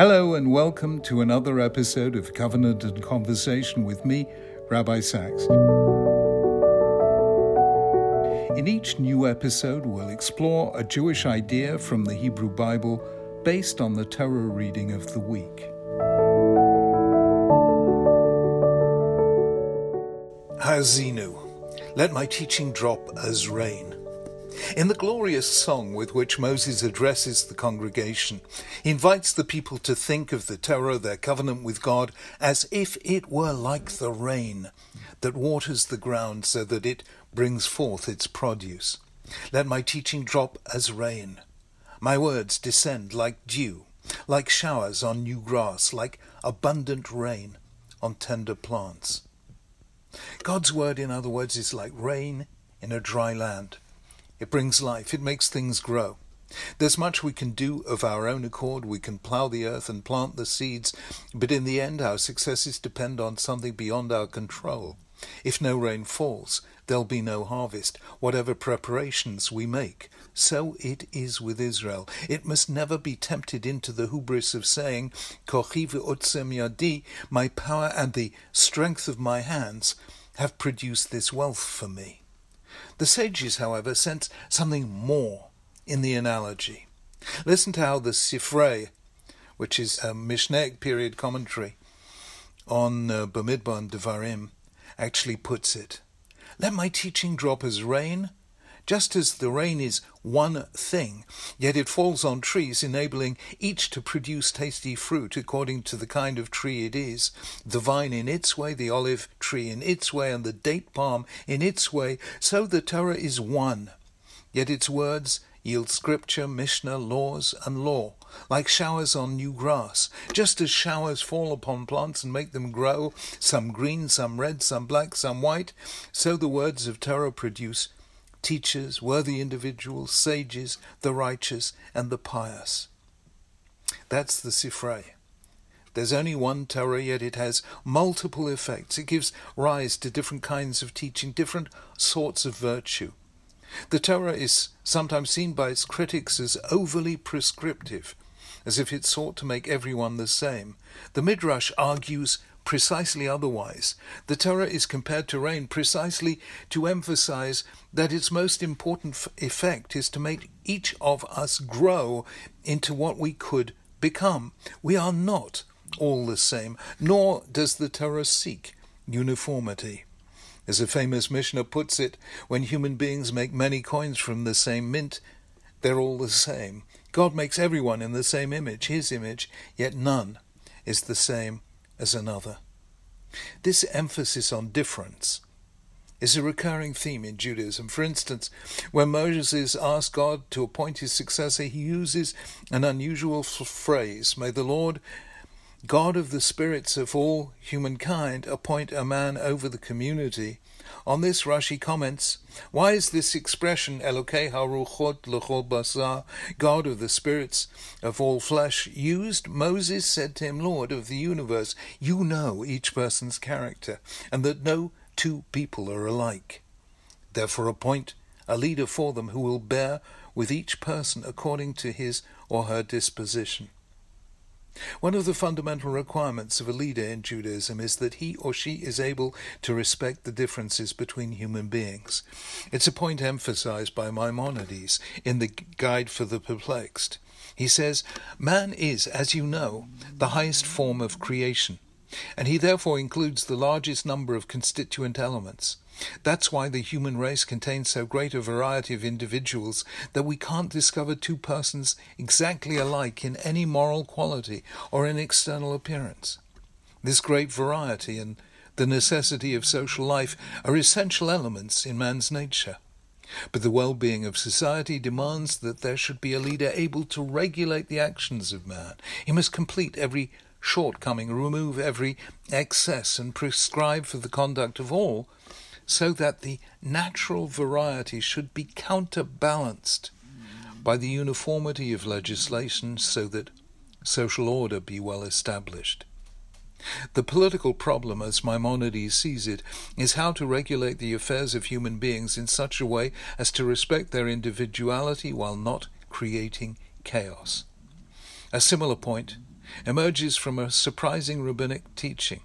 Hello, and welcome to another episode of Covenant and Conversation with me, Rabbi Sacks. In each new episode, we'll explore a Jewish idea from the Hebrew Bible based on the Torah reading of the week. Haazinu, let my teaching drop as rain. In the glorious song with which Moses addresses the congregation, he invites the people to think of the Torah, their covenant with God, as if it were like the rain that waters the ground so that it brings forth its produce. Let my teaching drop as rain. My words descend like dew, like showers on new grass, like abundant rain on tender plants. God's word, in other words, is like rain in a dry land. It brings life, it makes things grow. There's much we can do of our own accord. We can plough the earth and plant the seeds, but in the end, our successes depend on something beyond our control. If no rain falls, there'll be no harvest, whatever preparations we make. So it is with Israel. It must never be tempted into the hubris of saying, Kochi yadi, my power and the strength of my hands have produced this wealth for me. The sages, however, sense something more in the analogy. Listen to how the Sifrei, which is a Mishnaic period commentary on uh, Bamidbar and Devarim, actually puts it. Let my teaching drop as rain, just as the rain is one thing, yet it falls on trees, enabling each to produce tasty fruit according to the kind of tree it is, the vine in its way, the olive tree in its way, and the date palm in its way, so the Torah is one. Yet its words yield scripture, Mishnah, laws, and law, like showers on new grass. Just as showers fall upon plants and make them grow, some green, some red, some black, some white, so the words of Torah produce teachers, worthy individuals, sages, the righteous, and the pious. That's the Sifrei. There's only one Torah, yet it has multiple effects. It gives rise to different kinds of teaching, different sorts of virtue. The Torah is sometimes seen by its critics as overly prescriptive, as if it sought to make everyone the same. The Midrash argues precisely otherwise. The Torah is compared to rain precisely to emphasize that its most important f- effect is to make each of us grow into what we could become. We are not all the same, nor does the Torah seek uniformity. As a famous Mishnah puts it, when human beings make many coins from the same mint, they're all the same. God makes everyone in the same image, his image, yet none is the same as another. This emphasis on difference is a recurring theme in Judaism. For instance, when Moses asks God to appoint his successor, he uses an unusual phrase May the Lord, God of the spirits of all humankind, appoint a man over the community on this, Rashi comments, Why is this expression, Elokei haruchot lechol basar, God of the spirits of all flesh, used? Moses said to him, Lord of the universe, you know each person's character, and that no two people are alike. Therefore appoint a leader for them who will bear with each person according to his or her disposition. One of the fundamental requirements of a leader in Judaism is that he or she is able to respect the differences between human beings. It's a point emphasized by Maimonides in the Guide for the Perplexed. He says, Man is, as you know, the highest form of creation, and he therefore includes the largest number of constituent elements. That's why the human race contains so great a variety of individuals that we can't discover two persons exactly alike in any moral quality or in external appearance. This great variety and the necessity of social life are essential elements in man's nature. But the well being of society demands that there should be a leader able to regulate the actions of man. He must complete every shortcoming, remove every excess, and prescribe for the conduct of all so that the natural variety should be counterbalanced by the uniformity of legislation so that social order be well established. The political problem, as Maimonides sees it, is how to regulate the affairs of human beings in such a way as to respect their individuality while not creating chaos. A similar point emerges from a surprising rabbinic teaching.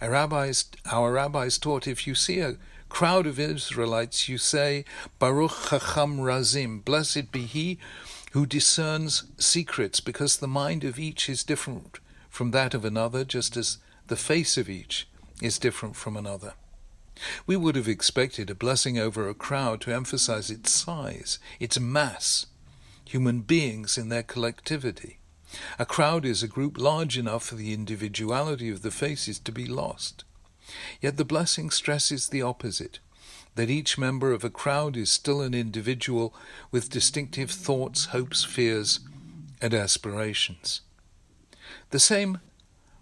Our rabbis, our rabbis taught if you see a crowd of Israelites, you say, Baruch Chacham Razim, blessed be he who discerns secrets, because the mind of each is different from that of another, just as the face of each is different from another. We would have expected a blessing over a crowd to emphasize its size, its mass, human beings in their collectivity. A crowd is a group large enough for the individuality of the faces to be lost. Yet the blessing stresses the opposite that each member of a crowd is still an individual with distinctive thoughts, hopes, fears, and aspirations. The same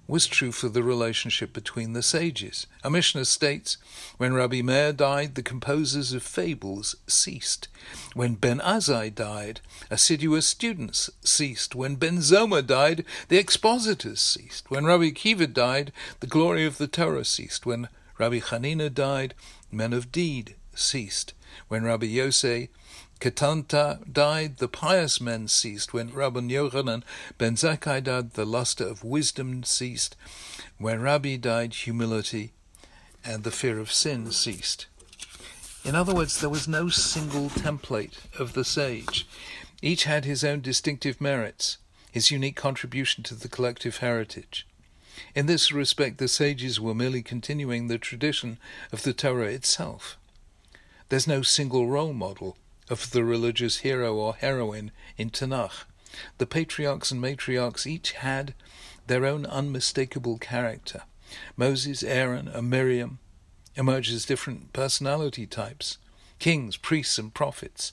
was true for the relationship between the sages. A Mishnah states, When Rabbi Meir died, the composers of fables ceased. When Ben Azai died, assiduous students ceased. When Ben Zoma died, the expositors ceased. When Rabbi Akiva died, the glory of the Torah ceased. When Rabbi Hanina died, men of deed ceased. When Rabbi Yosei Ketanta died, the pious men ceased. When Rabbi Yochanan ben Zakkai died, the luster of wisdom ceased. When Rabbi died, humility and the fear of sin ceased. In other words, there was no single template of the sage. Each had his own distinctive merits, his unique contribution to the collective heritage. In this respect, the sages were merely continuing the tradition of the Torah itself. There's no single role model of the religious hero or heroine in Tanakh. The patriarchs and matriarchs each had their own unmistakable character. Moses, Aaron, and Miriam emerged as different personality types. Kings, priests, and prophets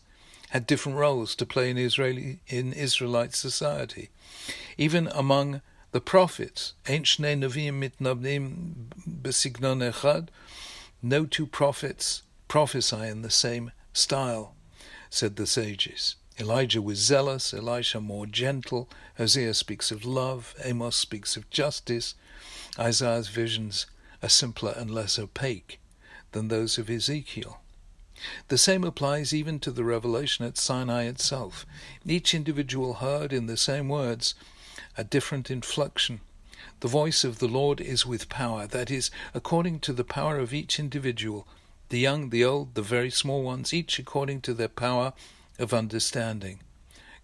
had different roles to play in Israeli in Israelite society. Even among the prophets, no two prophets prophesy in the same style said the sages. Elijah was zealous, Elisha more gentle, Hosea speaks of love, Amos speaks of justice, Isaiah's visions are simpler and less opaque than those of Ezekiel. The same applies even to the revelation at Sinai itself. Each individual heard in the same words a different inflection. The voice of the Lord is with power, that is, according to the power of each individual, the young, the old, the very small ones, each according to their power of understanding.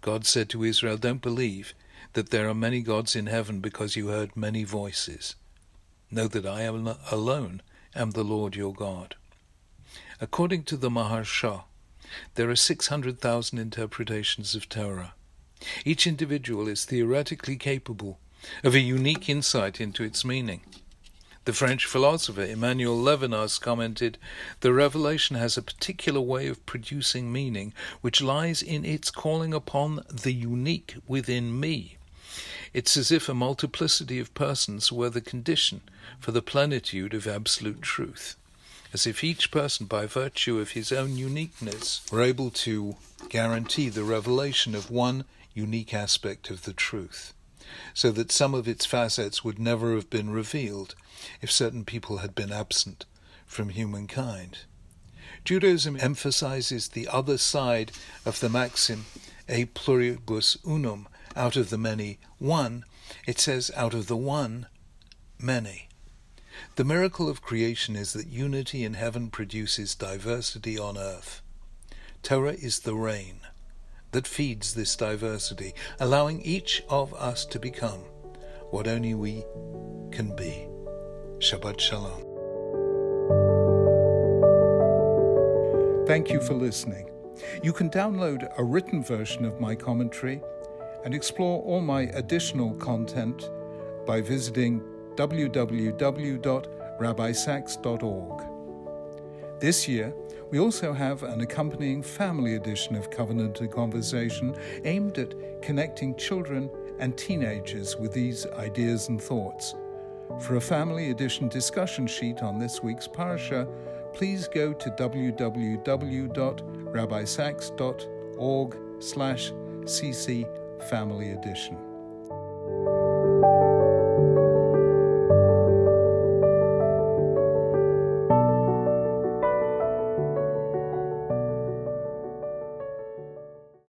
God said to Israel, Don't believe that there are many gods in heaven because you heard many voices. Know that I am alone am the Lord your God. According to the Maharsha, there are 600,000 interpretations of Torah. Each individual is theoretically capable of a unique insight into its meaning. The French philosopher Emmanuel Levinas commented, The revelation has a particular way of producing meaning, which lies in its calling upon the unique within me. It's as if a multiplicity of persons were the condition for the plenitude of absolute truth, as if each person, by virtue of his own uniqueness, were able to guarantee the revelation of one unique aspect of the truth so that some of its facets would never have been revealed if certain people had been absent from humankind. Judaism emphasizes the other side of the maxim a pluribus unum, out of the many, one. It says, out of the one, many. The miracle of creation is that unity in heaven produces diversity on earth. Torah is the rain that feeds this diversity, allowing each of us to become what only we can be. Shabbat Shalom. Thank you for listening. You can download a written version of my commentary and explore all my additional content by visiting www.rabbisacks.org. This year, we also have an accompanying family edition of Covenant and Conversation aimed at connecting children and teenagers with these ideas and thoughts. For a family edition discussion sheet on this week's parasha, please go to www.rabbisacks.org slash cc family edition.